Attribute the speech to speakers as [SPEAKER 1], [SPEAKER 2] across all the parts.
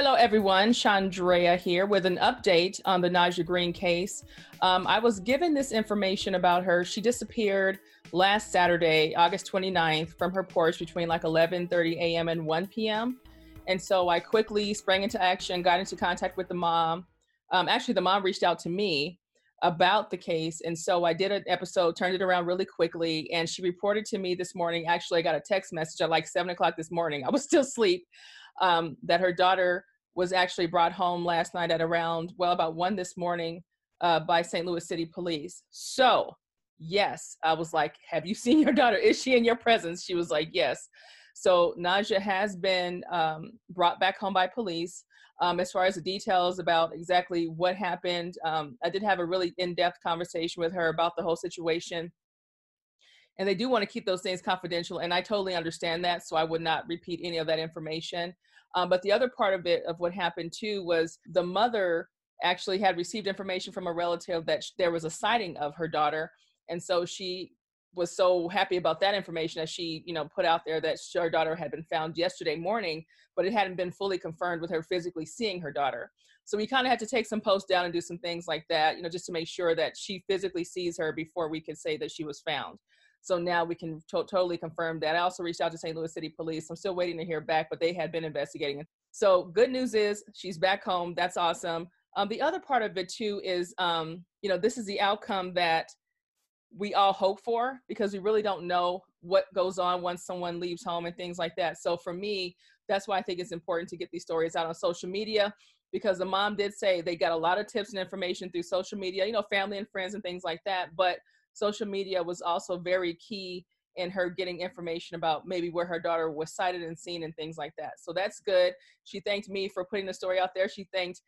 [SPEAKER 1] Hello, everyone. Chandrea here with an update on the Naja Green case. Um, I was given this information about her. She disappeared last Saturday, August 29th, from her porch between like 11:30 a.m. and 1 p.m. And so I quickly sprang into action, got into contact with the mom. Um, actually, the mom reached out to me about the case. And so I did an episode, turned it around really quickly. And she reported to me this morning. Actually, I got a text message at like seven o'clock this morning. I was still asleep. Um, that her daughter was actually brought home last night at around, well, about one this morning uh, by St. Louis City Police. So, yes, I was like, Have you seen your daughter? Is she in your presence? She was like, Yes. So, Naja has been um, brought back home by police. Um, as far as the details about exactly what happened, um, I did have a really in depth conversation with her about the whole situation. And they do want to keep those things confidential, and I totally understand that. So I would not repeat any of that information. Um, but the other part of it, of what happened too, was the mother actually had received information from a relative that sh- there was a sighting of her daughter. And so she was so happy about that information that she, you know, put out there that her daughter had been found yesterday morning, but it hadn't been fully confirmed with her physically seeing her daughter. So we kind of had to take some posts down and do some things like that, you know, just to make sure that she physically sees her before we could say that she was found. So now we can to- totally confirm that. I also reached out to St. Louis City Police. I'm still waiting to hear back, but they had been investigating. So good news is she's back home. That's awesome. Um, the other part of it too is, um, you know, this is the outcome that we all hope for because we really don't know what goes on once someone leaves home and things like that. So for me, that's why I think it's important to get these stories out on social media because the mom did say they got a lot of tips and information through social media, you know, family and friends and things like that. But social media was also very key in her getting information about maybe where her daughter was sighted and seen and things like that. So that's good. She thanked me for putting the story out there. She thanked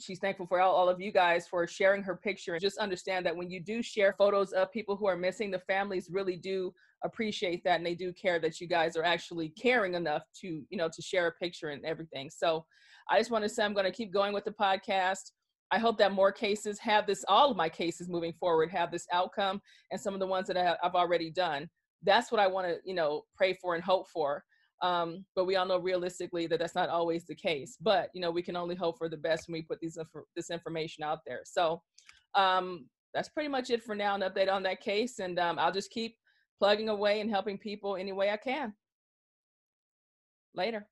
[SPEAKER 1] she's thankful for all, all of you guys for sharing her picture and just understand that when you do share photos of people who are missing the families really do appreciate that and they do care that you guys are actually caring enough to you know to share a picture and everything so i just want to say i'm going to keep going with the podcast i hope that more cases have this all of my cases moving forward have this outcome and some of the ones that I have, i've already done that's what i want to you know pray for and hope for um, but we all know realistically that that's not always the case. But you know, we can only hope for the best when we put these this information out there. So um, that's pretty much it for now. An update on that case, and um, I'll just keep plugging away and helping people any way I can. Later.